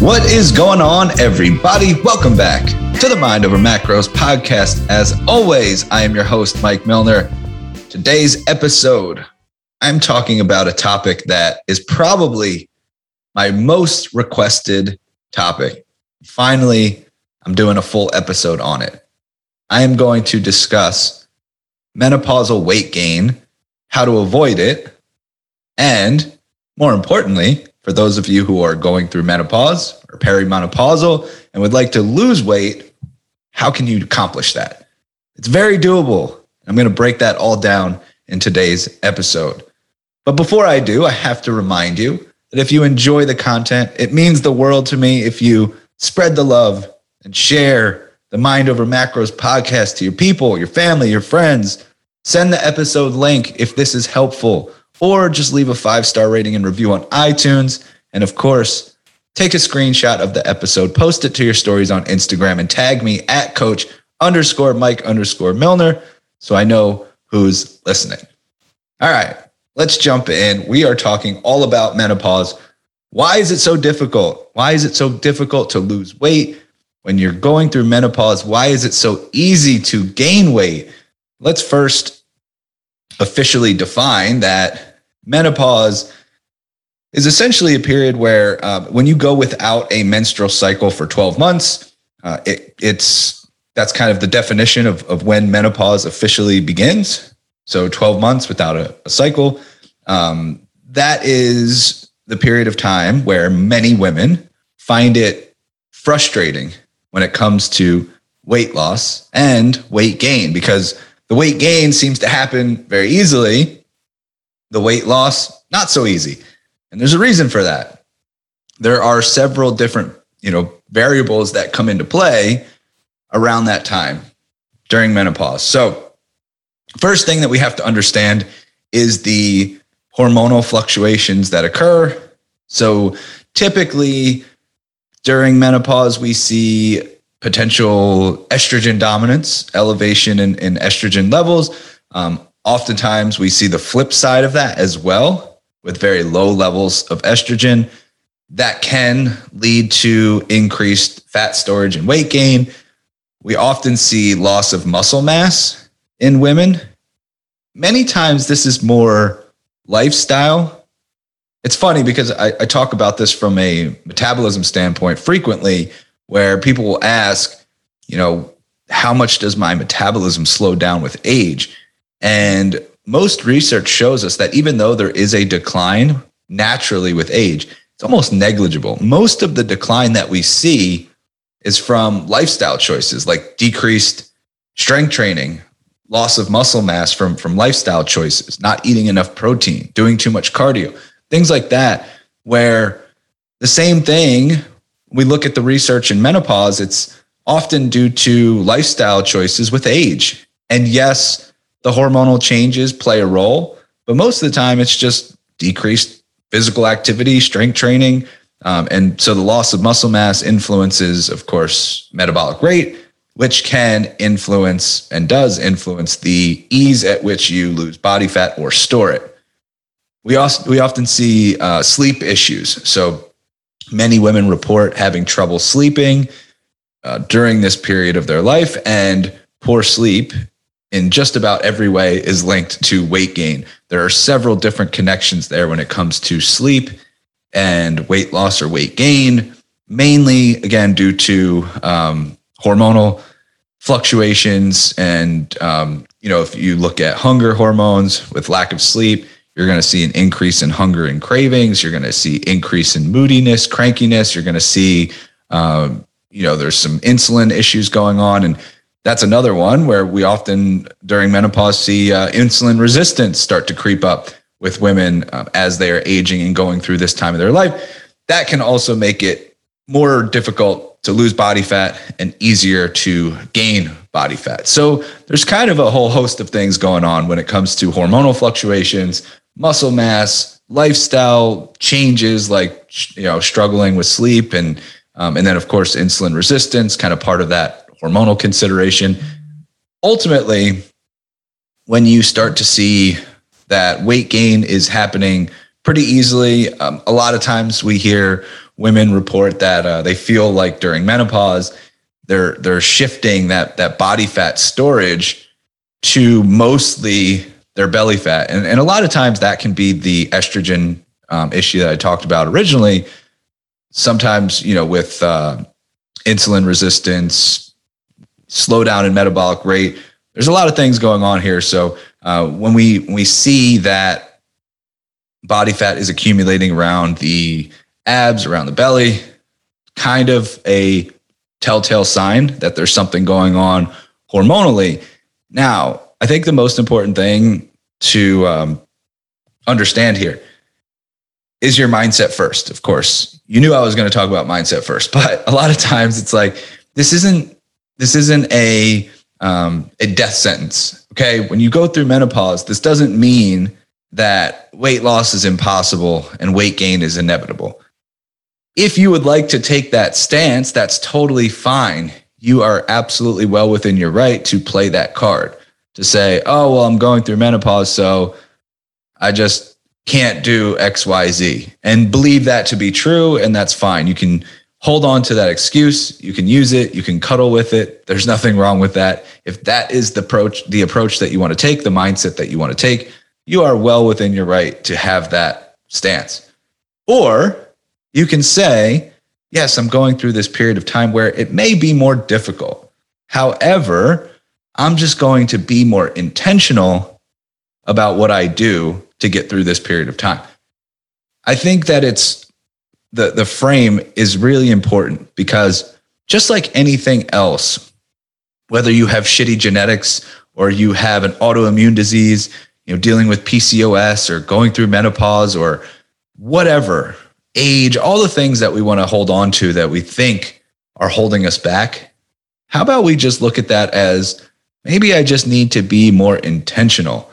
What is going on, everybody? Welcome back to the Mind Over Macros podcast. As always, I am your host, Mike Milner. Today's episode, I'm talking about a topic that is probably my most requested topic. Finally, I'm doing a full episode on it. I am going to discuss menopausal weight gain, how to avoid it, and more importantly, for those of you who are going through menopause or perimenopausal and would like to lose weight, how can you accomplish that? It's very doable. I'm going to break that all down in today's episode. But before I do, I have to remind you that if you enjoy the content, it means the world to me if you spread the love and share the Mind Over Macros podcast to your people, your family, your friends. Send the episode link if this is helpful or just leave a five star rating and review on iTunes. And of course, take a screenshot of the episode, post it to your stories on Instagram, and tag me at coach underscore Mike underscore Milner so I know who's listening. All right, let's jump in. We are talking all about menopause. Why is it so difficult? Why is it so difficult to lose weight when you're going through menopause? Why is it so easy to gain weight? Let's first officially define that menopause is essentially a period where uh, when you go without a menstrual cycle for 12 months, uh, it, it's that's kind of the definition of, of when menopause officially begins. So 12 months without a, a cycle. Um, that is the period of time where many women find it frustrating when it comes to weight loss and weight gain because the weight gain seems to happen very easily. The weight loss, not so easy. And there's a reason for that. There are several different, you know, variables that come into play around that time during menopause. So, first thing that we have to understand is the hormonal fluctuations that occur. So, typically during menopause, we see potential estrogen dominance, elevation in, in estrogen levels. Um, oftentimes, we see the flip side of that as well with very low levels of estrogen. That can lead to increased fat storage and weight gain. We often see loss of muscle mass in women. Many times, this is more lifestyle. It's funny because I, I talk about this from a metabolism standpoint frequently where people will ask, you know, how much does my metabolism slow down with age? And most research shows us that even though there is a decline naturally with age, it's almost negligible. Most of the decline that we see is from lifestyle choices like decreased strength training, loss of muscle mass from, from lifestyle choices, not eating enough protein, doing too much cardio, things like that, where the same thing we look at the research in menopause, it's often due to lifestyle choices with age. And yes, the hormonal changes play a role, but most of the time it's just decreased physical activity, strength training. Um, and so the loss of muscle mass influences, of course, metabolic rate, which can influence and does influence the ease at which you lose body fat or store it. We also we often see uh, sleep issues. So Many women report having trouble sleeping uh, during this period of their life, and poor sleep in just about every way is linked to weight gain. There are several different connections there when it comes to sleep and weight loss or weight gain, mainly again due to um, hormonal fluctuations. And, um, you know, if you look at hunger hormones with lack of sleep, you're going to see an increase in hunger and cravings. You're going to see increase in moodiness, crankiness. You're going to see, um, you know, there's some insulin issues going on, and that's another one where we often during menopause see uh, insulin resistance start to creep up with women um, as they are aging and going through this time of their life. That can also make it more difficult to lose body fat and easier to gain body fat. So there's kind of a whole host of things going on when it comes to hormonal fluctuations, muscle mass, lifestyle changes like you know struggling with sleep and um, and then of course insulin resistance, kind of part of that hormonal consideration. Ultimately, when you start to see that weight gain is happening pretty easily, um, a lot of times we hear, women report that uh, they feel like during menopause, they're they're shifting that that body fat storage to mostly their belly fat, and and a lot of times that can be the estrogen um, issue that I talked about originally. Sometimes you know with uh, insulin resistance, slowdown in metabolic rate. There's a lot of things going on here. So uh, when we when we see that body fat is accumulating around the abs, around the belly, kind of a telltale sign that there's something going on hormonally. Now, I think the most important thing to um, understand here is your mindset first. Of course, you knew I was going to talk about mindset first, but a lot of times it's like this isn't this isn't a um, a death sentence. Okay, when you go through menopause, this doesn't mean that weight loss is impossible and weight gain is inevitable. If you would like to take that stance, that's totally fine. You are absolutely well within your right to play that card to say, oh, well, I'm going through menopause, so I just can't do XYZ and believe that to be true. And that's fine. You can hold on to that excuse. You can use it. You can cuddle with it. There's nothing wrong with that. If that is the approach, the approach that you want to take, the mindset that you want to take, you are well within your right to have that stance. Or you can say, yes, I'm going through this period of time where it may be more difficult. However, I'm just going to be more intentional about what I do to get through this period of time. I think that it's the, the frame is really important because just like anything else, whether you have shitty genetics or you have an autoimmune disease, you know, dealing with PCOS or going through menopause or whatever, age, all the things that we want to hold on to that we think are holding us back. How about we just look at that as maybe I just need to be more intentional?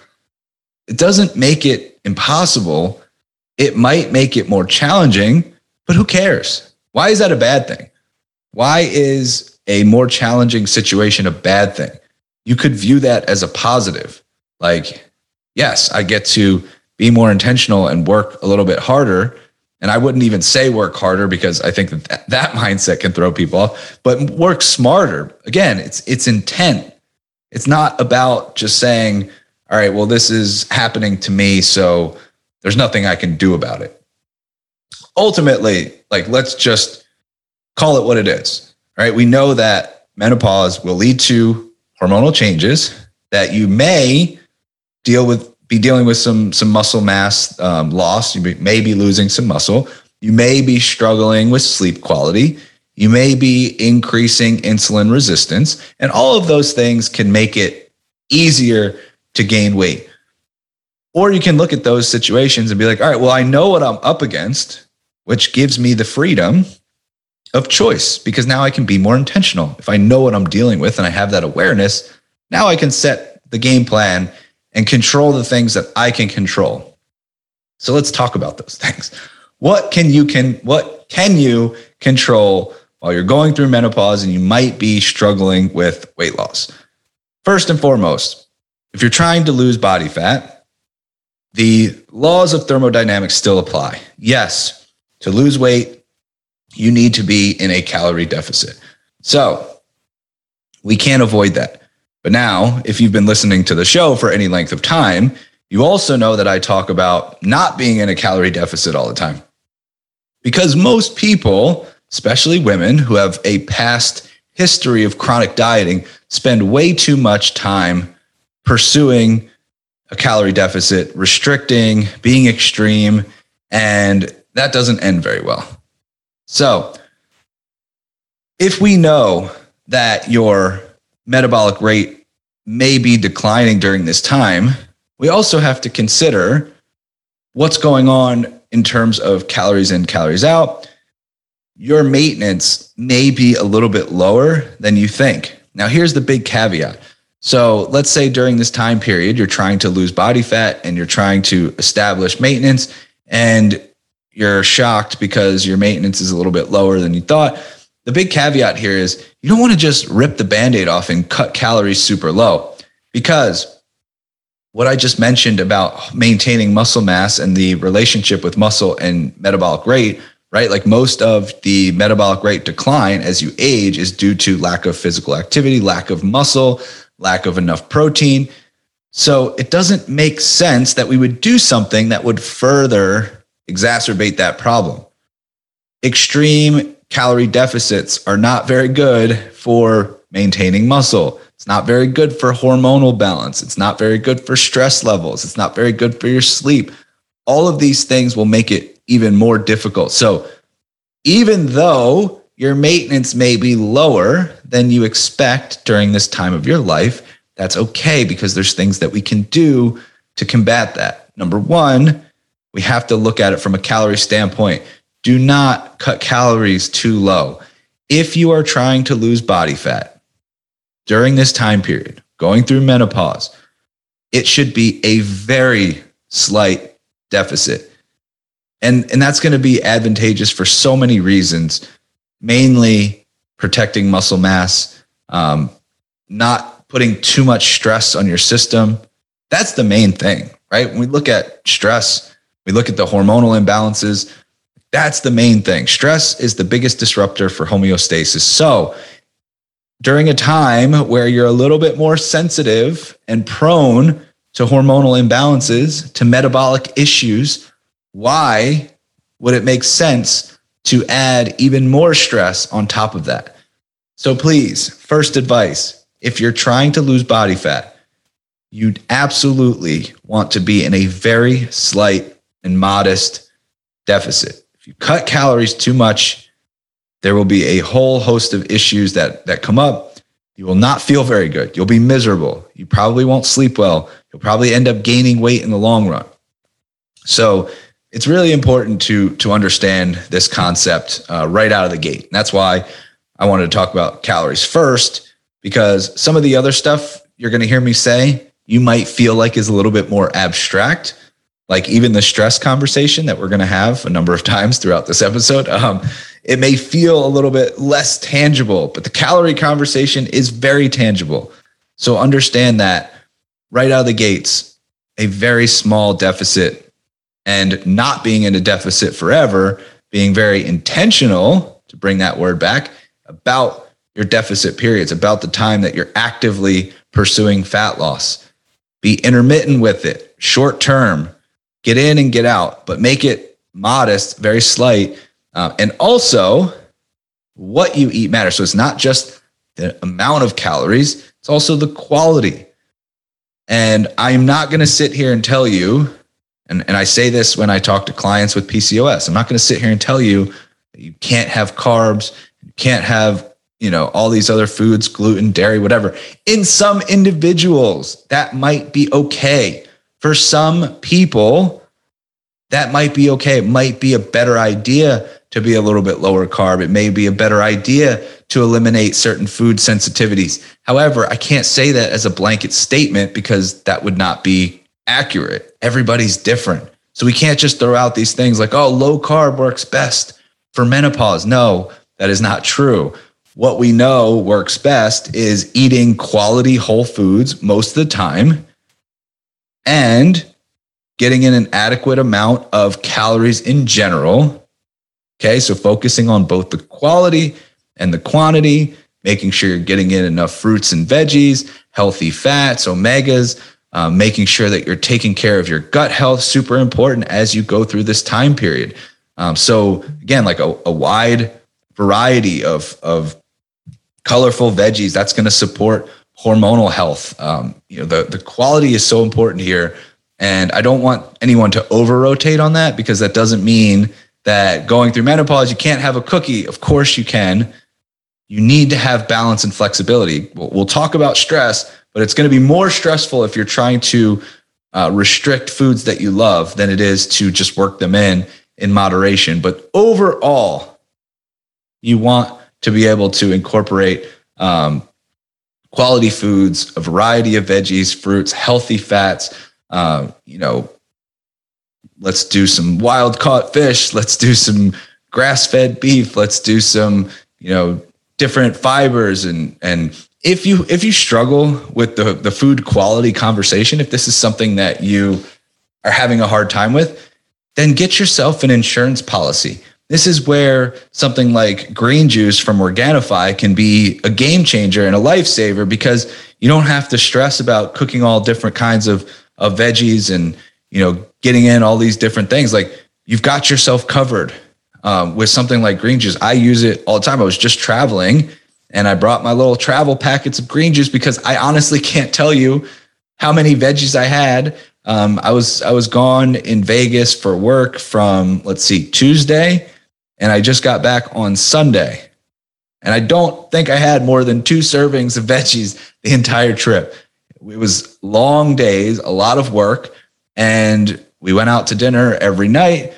It doesn't make it impossible. It might make it more challenging, but who cares? Why is that a bad thing? Why is a more challenging situation a bad thing? You could view that as a positive. Like, yes, I get to be more intentional and work a little bit harder and I wouldn't even say work harder because I think that that mindset can throw people off, but work smarter. Again, it's it's intent. It's not about just saying, all right, well, this is happening to me, so there's nothing I can do about it. Ultimately, like let's just call it what it is. Right? We know that menopause will lead to hormonal changes that you may deal with be dealing with some some muscle mass um, loss. You may be losing some muscle. You may be struggling with sleep quality. You may be increasing insulin resistance, and all of those things can make it easier to gain weight. Or you can look at those situations and be like, all right, well, I know what I'm up against, which gives me the freedom of choice because now I can be more intentional. If I know what I'm dealing with and I have that awareness, now I can set the game plan and control the things that I can control. So let's talk about those things. What can you can what can you control while you're going through menopause and you might be struggling with weight loss? First and foremost, if you're trying to lose body fat, the laws of thermodynamics still apply. Yes, to lose weight, you need to be in a calorie deficit. So, we can't avoid that. But now, if you've been listening to the show for any length of time, you also know that I talk about not being in a calorie deficit all the time. Because most people, especially women who have a past history of chronic dieting, spend way too much time pursuing a calorie deficit, restricting, being extreme, and that doesn't end very well. So, if we know that your metabolic rate may be declining during this time, we also have to consider what's going on in terms of calories in, calories out. Your maintenance may be a little bit lower than you think. Now, here's the big caveat. So, let's say during this time period, you're trying to lose body fat and you're trying to establish maintenance, and you're shocked because your maintenance is a little bit lower than you thought the big caveat here is you don't want to just rip the band-aid off and cut calories super low because what I just mentioned about maintaining muscle mass and the relationship with muscle and metabolic rate right? Like most of the metabolic rate decline as you age is due to lack of physical activity, lack of muscle, lack of enough protein. So it doesn't make sense that we would do something that would further exacerbate that problem. Extreme calorie deficits are not very good for maintaining muscle. It's not very good for hormonal balance. It's not very good for stress levels. It's not very good for your sleep. All of these things will make it even more difficult. So, even though your maintenance may be lower than you expect during this time of your life, that's okay because there's things that we can do to combat that. Number one, we have to look at it from a calorie standpoint. Do not cut calories too low. If you are trying to lose body fat during this time period, going through menopause, it should be a very slight deficit. And, and that's going to be advantageous for so many reasons, mainly protecting muscle mass, um, not putting too much stress on your system. That's the main thing, right? When we look at stress, we look at the hormonal imbalances. That's the main thing. Stress is the biggest disruptor for homeostasis. So, during a time where you're a little bit more sensitive and prone to hormonal imbalances, to metabolic issues, why would it make sense to add even more stress on top of that? So please, first advice if you're trying to lose body fat, you absolutely want to be in a very slight and modest deficit. If you cut calories too much, there will be a whole host of issues that, that come up. You will not feel very good. You'll be miserable. You probably won't sleep well. You'll probably end up gaining weight in the long run. So it's really important to to understand this concept uh, right out of the gate. And that's why I wanted to talk about calories first, because some of the other stuff you're going to hear me say, you might feel like is a little bit more abstract. Like even the stress conversation that we're going to have a number of times throughout this episode, um, it may feel a little bit less tangible, but the calorie conversation is very tangible. So understand that right out of the gates, a very small deficit and not being in a deficit forever, being very intentional to bring that word back about your deficit periods, about the time that you're actively pursuing fat loss. Be intermittent with it, short term, get in and get out, but make it modest, very slight. Uh, and also, what you eat matters. So it's not just the amount of calories, it's also the quality. And I'm not going to sit here and tell you and, and I say this when I talk to clients with PCOS. I'm not going to sit here and tell you that you can't have carbs, you can't have, you know, all these other foods, gluten, dairy, whatever. In some individuals, that might be okay. For some people, that might be okay. It might be a better idea to be a little bit lower carb. It may be a better idea to eliminate certain food sensitivities. However, I can't say that as a blanket statement because that would not be accurate. Everybody's different. So we can't just throw out these things like, oh, low carb works best for menopause. No, that is not true. What we know works best is eating quality whole foods most of the time and getting in an adequate amount of calories in general. Okay, so focusing on both the quality and the quantity, making sure you're getting in enough fruits and veggies, healthy fats, omegas, um, making sure that you're taking care of your gut health, super important as you go through this time period. Um, so again, like a, a wide variety of, of colorful veggies, that's going to support hormonal health. Um, you know, the, the quality is so important here. And I don't want anyone to over rotate on that because that doesn't mean that going through menopause, you can't have a cookie. Of course you can. You need to have balance and flexibility. We'll, talk about stress, but it's going to be more stressful if you're trying to uh, restrict foods that you love than it is to just work them in in moderation. But overall, you want to be able to incorporate um, quality foods, a variety of veggies, fruits, healthy fats. Uh, you know, let's do some wild caught fish. Let's do some grass fed beef. Let's do some, you know, different fibers and and if you if you struggle with the the food quality conversation, if this is something that you are having a hard time with, then get yourself an insurance policy. this is where something like green juice from Organifi can be a game changer and a lifesaver because you don't have to stress about cooking all different kinds of, of veggies and, you know, getting in all these different things. Like you've got yourself covered um, with something like green juice. I use it all the time. I was just traveling and I brought my little travel packets of green juice because I honestly can't tell you how many veggies I had. Um, I was I was gone in Vegas for work from let's see Tuesday and I just got back on Sunday. And I don't think I had more than two servings of veggies the entire trip. It was long days, a lot of work, and we went out to dinner every night.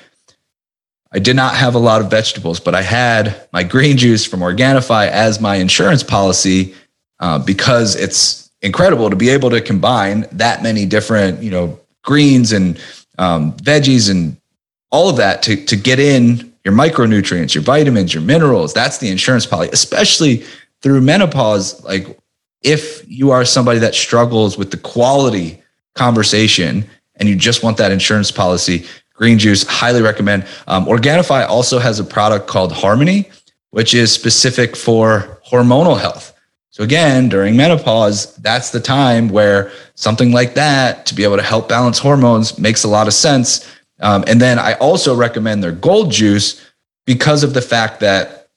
I did not have a lot of vegetables, but I had my green juice from Organifi as my insurance policy uh, because it's incredible to be able to combine that many different, you know, greens and um, veggies and all of that to, to get in your micronutrients, your vitamins, your minerals. That's the insurance policy, especially through menopause. Like if you are somebody that struggles with the quality conversation and you just want that insurance policy, green juice, highly recommend. Um, Organifi also has a product called Harmony, which is specific for hormonal health. So again, during menopause, that's the time where something like that to be able to help balance hormones makes a lot of sense. Um, and then I also recommend their gold juice because of the fact that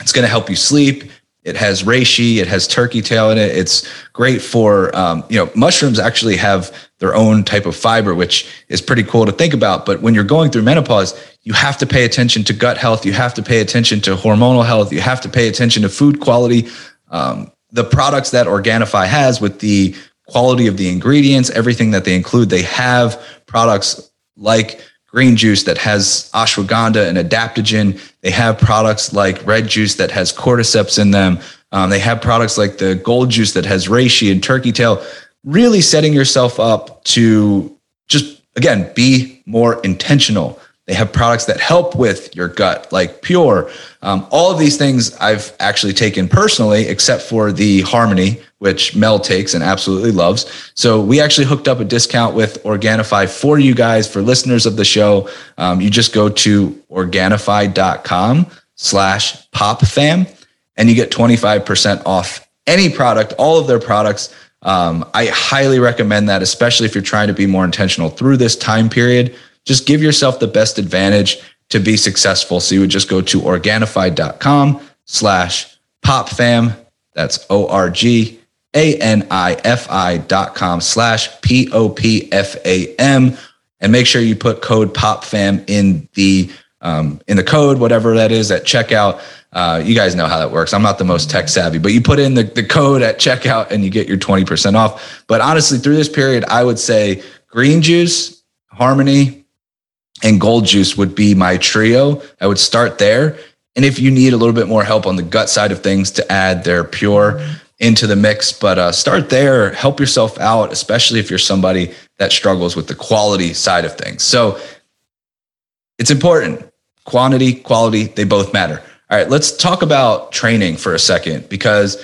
it's going to help you sleep. It has reishi, it has turkey tail in it. It's great for, um, you know, mushrooms actually have their own type of fiber, which is pretty cool to think about. But when you're going through menopause, you have to pay attention to gut health. You have to pay attention to hormonal health. You have to pay attention to food quality. Um, the products that Organifi has with the quality of the ingredients, everything that they include, they have products like green juice that has ashwagandha and adaptogen. They have products like red juice that has cordyceps in them. Um, they have products like the gold juice that has reishi and turkey tail. Really setting yourself up to just again be more intentional they have products that help with your gut, like Pure. Um, all of these things I've actually taken personally, except for the Harmony, which Mel takes and absolutely loves. So we actually hooked up a discount with Organifi for you guys, for listeners of the show. Um, you just go to Organifi.com slash popfam and you get 25% off any product, all of their products. Um, I highly recommend that, especially if you're trying to be more intentional through this time period just give yourself the best advantage to be successful. So you would just go to organifi.com slash popfam. That's O-R-G A-N-I-F-I dot com slash P-O-P-F-A-M. And make sure you put code popfam in the um, in the code, whatever that is at checkout. Uh, you guys know how that works. I'm not the most tech savvy, but you put in the, the code at checkout and you get your 20% off. But honestly, through this period, I would say green juice, harmony, and gold juice would be my trio. I would start there. And if you need a little bit more help on the gut side of things to add their pure into the mix, but uh, start there, help yourself out, especially if you're somebody that struggles with the quality side of things. So it's important. Quantity, quality, they both matter. All right, let's talk about training for a second because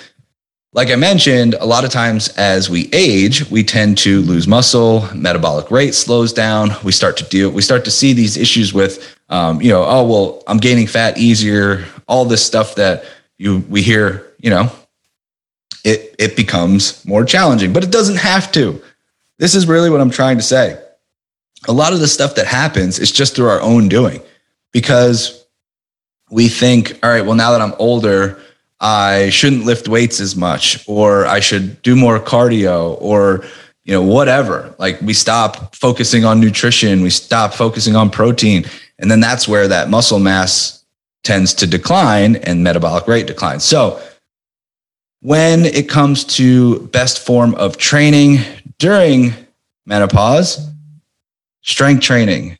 like I mentioned, a lot of times as we age, we tend to lose muscle, metabolic rate slows down. We start to deal, we start to see these issues with, um, you know, oh, well, I'm gaining fat easier, all this stuff that you, we hear, you know, it, it becomes more challenging, but it doesn't have to. This is really what I'm trying to say. A lot of the stuff that happens is just through our own doing because we think, all right, well, now that I'm older, I shouldn't lift weights as much, or I should do more cardio, or you know whatever. Like we stop focusing on nutrition, we stop focusing on protein, and then that's where that muscle mass tends to decline and metabolic rate declines. So when it comes to best form of training during menopause, strength training,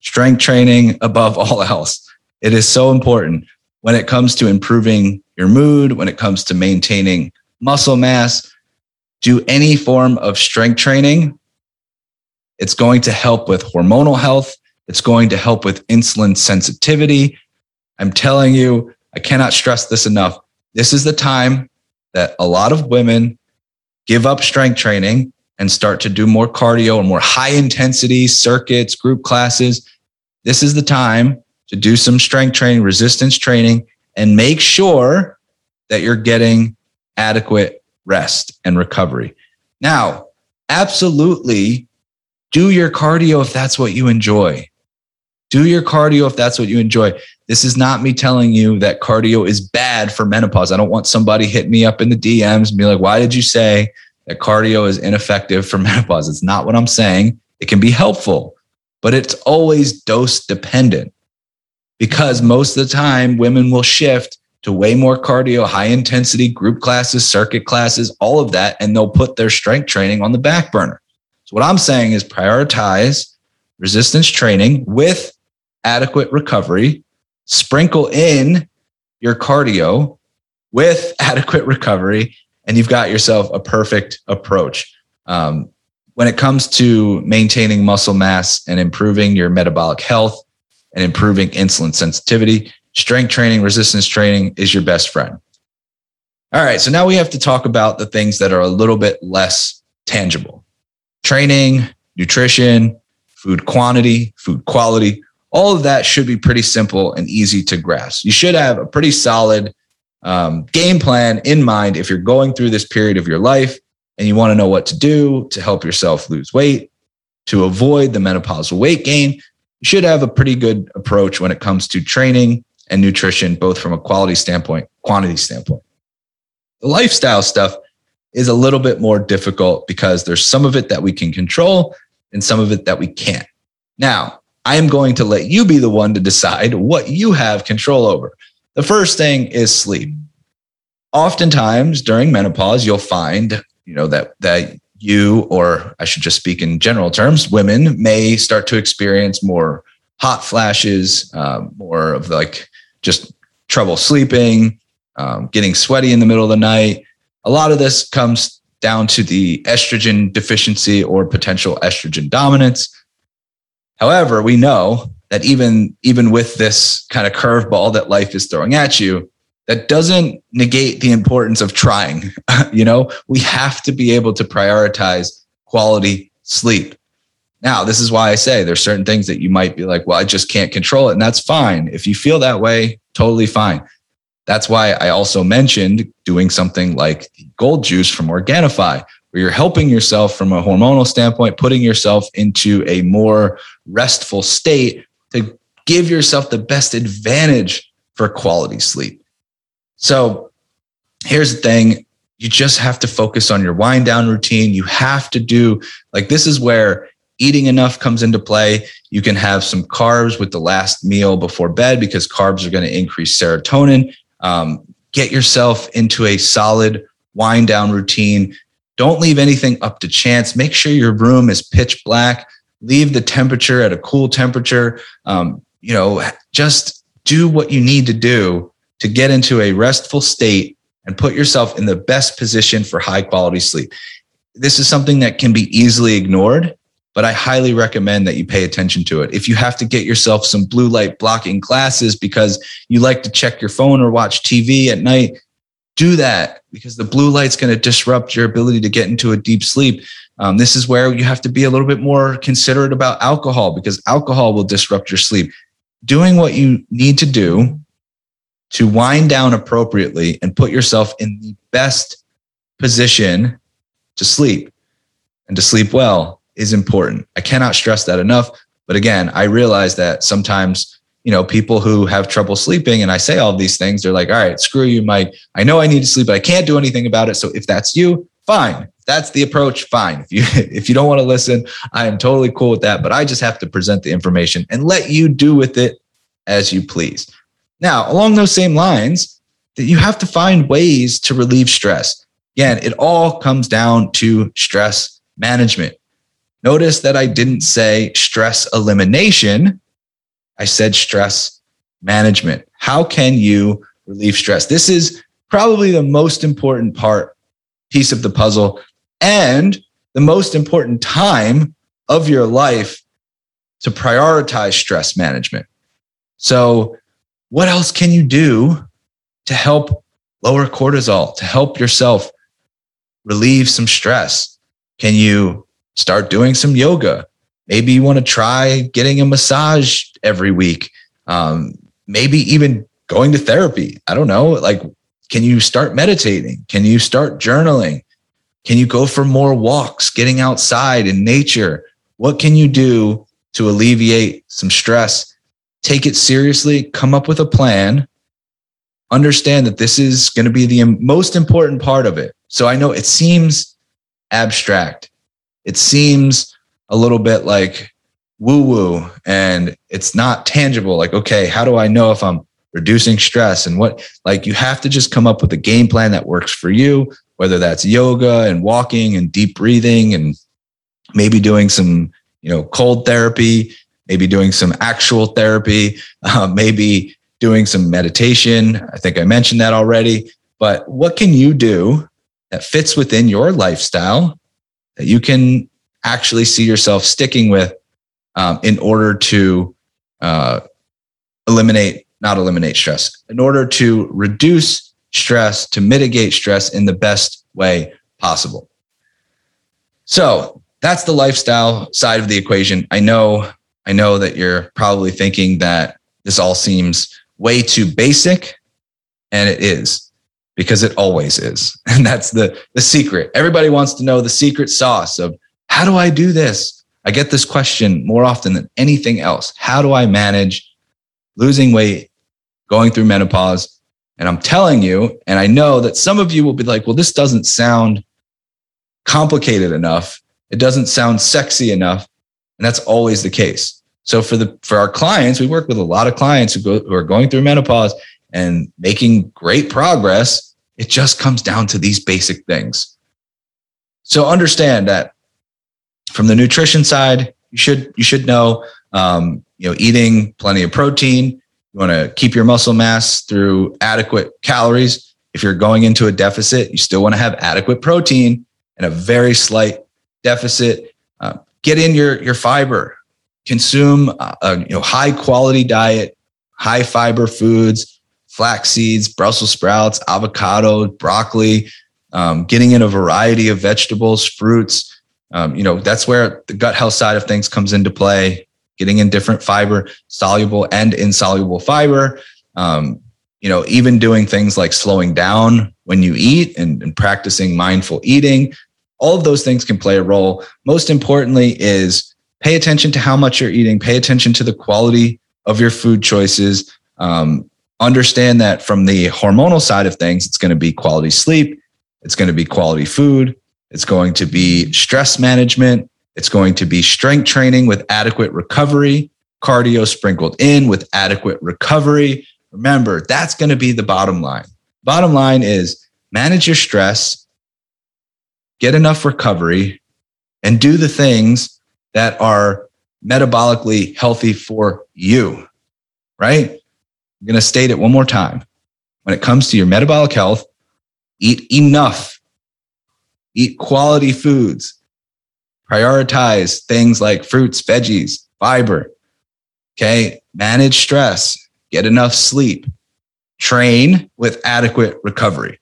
strength training above all else. It is so important when it comes to improving your mood, when it comes to maintaining muscle mass, do any form of strength training. It's going to help with hormonal health. It's going to help with insulin sensitivity. I'm telling you, I cannot stress this enough. This is the time that a lot of women give up strength training and start to do more cardio and more high intensity circuits, group classes. This is the time to do some strength training, resistance training, and make sure that you're getting adequate rest and recovery. Now, absolutely do your cardio if that's what you enjoy. Do your cardio if that's what you enjoy. This is not me telling you that cardio is bad for menopause. I don't want somebody hit me up in the DMs and be like, why did you say that cardio is ineffective for menopause? It's not what I'm saying. It can be helpful, but it's always dose dependent because most of the time women will shift to way more cardio, high intensity group classes, circuit classes, all of that, and they'll put their strength training on the back burner. So, what I'm saying is prioritize resistance training with adequate recovery, sprinkle in your cardio with adequate recovery, and you've got yourself a perfect approach. Um, when it comes to maintaining muscle mass and improving your metabolic health and improving insulin sensitivity, strength training, resistance training is your best friend. All right, so now we have to talk about the things that are a little bit less tangible training, nutrition, food quantity, food quality, all of that should be pretty simple and easy to grasp. You should have a pretty solid um, game plan in mind if you're going through this period of your life and you want to know what to do to help yourself lose weight, to avoid the menopausal weight gain. You should have a pretty good approach when it comes to training and nutrition, both from a quality standpoint, quantity standpoint. The lifestyle stuff is a little bit more difficult because there's some of it that we can control and some of it that we can't. Now, I am going to let you be the one to decide what you have control over. The first thing is sleep. Oftentimes during menopause, you'll find, you know, that that you or I should just speak in general terms, women may start to experience more hot flashes, um, more of like just trouble sleeping, um, getting sweaty in the middle of the night. A lot of this comes down to the estrogen deficiency or potential estrogen dominance. However, we know that even even with this kind of curveball that life is throwing at you, that doesn't negate the importance of trying. you know, we have to be able to prioritize quality sleep. Now, this is why I say there's certain things that you might be like, well, I just can't control it. And that's fine. If you feel that way, totally fine. That's why I also mentioned doing something like gold juice from Organifi, where you're helping yourself from a hormonal standpoint, putting yourself into a more restful state to give yourself the best advantage for quality sleep. So here's the thing you just have to focus on your wind down routine. You have to do like this is where eating enough comes into play. You can have some carbs with the last meal before bed because carbs are going to increase serotonin. Um, get yourself into a solid wind down routine. Don't leave anything up to chance. Make sure your room is pitch black. Leave the temperature at a cool temperature. Um, you know, just do what you need to do to get into a restful state and put yourself in the best position for high quality sleep. This is something that can be easily ignored, but I highly recommend that you pay attention to it. If you have to get yourself some blue light blocking glasses because you like to check your phone or watch TV at night, do that because the blue light's going to disrupt your ability to get into a deep sleep. Um, this is where you have to be a little bit more considerate about alcohol because alcohol will disrupt your sleep. Doing what you need to do to wind down appropriately and put yourself in the best position to sleep and to sleep well is important. I cannot stress that enough. But again, I realize that sometimes you know, people who have trouble sleeping and I say all these things, they're like, all right, screw you, Mike. I know I need to sleep, but I can't do anything about it. So if that's you, fine. If that's the approach, fine. If you if you don't want to listen, I am totally cool with that. But I just have to present the information and let you do with it as you please. Now, along those same lines, that you have to find ways to relieve stress. Again, it all comes down to stress management. Notice that I didn't say stress elimination I said stress management. How can you relieve stress? This is probably the most important part, piece of the puzzle, and the most important time of your life to prioritize stress management. So, what else can you do to help lower cortisol, to help yourself relieve some stress? Can you start doing some yoga? Maybe you want to try getting a massage every week. Um, maybe even going to therapy. I don't know. Like, can you start meditating? Can you start journaling? Can you go for more walks, getting outside in nature? What can you do to alleviate some stress? Take it seriously, come up with a plan. Understand that this is going to be the most important part of it. So I know it seems abstract. It seems a little bit like woo woo and it's not tangible. Like, okay, how do I know if I'm reducing stress and what, like, you have to just come up with a game plan that works for you, whether that's yoga and walking and deep breathing and maybe doing some, you know, cold therapy, maybe doing some actual therapy, uh, maybe doing some meditation. I think I mentioned that already. But what can you do that fits within your lifestyle that you can actually see yourself sticking with um, in order to uh, eliminate, not eliminate stress, in order to reduce stress, to mitigate stress in the best way possible. So that's the lifestyle side of the equation. I know, I know that you're probably thinking that this all seems way too basic, and it is because it always is. And that's the, the secret. Everybody wants to know the secret sauce of how do I do this? I get this question more often than anything else. How do I manage losing weight, going through menopause? And I'm telling you, and I know that some of you will be like, well, this doesn't sound complicated enough. It doesn't sound sexy enough. And that's always the case. So for the for our clients, we work with a lot of clients who go who are going through menopause and making great progress. It just comes down to these basic things. So understand that from the nutrition side, you should you should know um, you know eating plenty of protein. You want to keep your muscle mass through adequate calories. If you're going into a deficit, you still want to have adequate protein and a very slight deficit. Uh, get in your your fiber. Consume a, a you know high quality diet, high fiber foods, flax seeds, Brussels sprouts, avocado, broccoli. Um, getting in a variety of vegetables, fruits um, you know, that's where the gut health side of things comes into play, getting in different fiber, soluble and insoluble fiber. Um, you know, even doing things like slowing down when you eat and, and practicing mindful eating. All of those things can play a role. Most importantly, is pay attention to how much you're eating, pay attention to the quality of your food choices. Um, understand that from the hormonal side of things, it's going to be quality sleep, it's going to be quality food, it's going to be stress management. It's going to be strength training with adequate recovery, cardio sprinkled in with adequate recovery. Remember, that's going to be the bottom line. Bottom line is manage your stress, get enough recovery, and do the things that are metabolically healthy for you, right? I'm going to state it one more time. When it comes to your metabolic health, eat enough eat quality foods, prioritize things like fruits, veggies, fiber. Okay. Manage stress, get enough sleep, train with adequate recovery.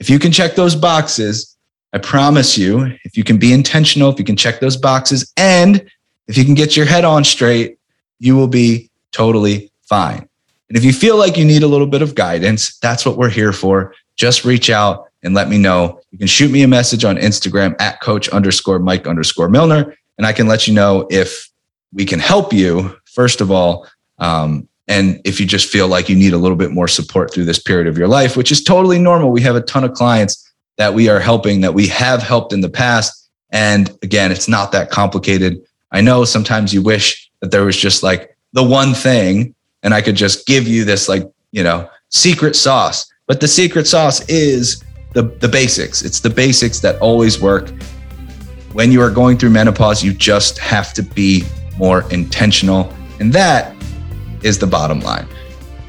If you can check those boxes, I promise you, if you can be intentional, if you can check those boxes, and if you can get your head on straight, you will be totally fine. And if you feel like you need a little bit of guidance, that's what we're here for. Just reach out and let me know. You can shoot me a message on Instagram at coach underscore Mike underscore Milner, and I can let you know if we can help you, first of all. Um, and if you just feel like you need a little bit more support through this period of your life, which is totally normal. We have a ton of clients that we are helping that we have helped in the past. And again, it's not that complicated. I know sometimes you wish that there was just like the one thing and I could just give you this like, you know, secret sauce. But the secret sauce is the, the basics. It's the basics that always work. When you are going through menopause, you just have to be more intentional. And that is the bottom line.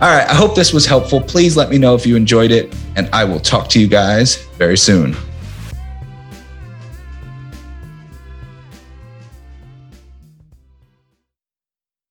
All right. I hope this was helpful. Please let me know if you enjoyed it, and I will talk to you guys very soon.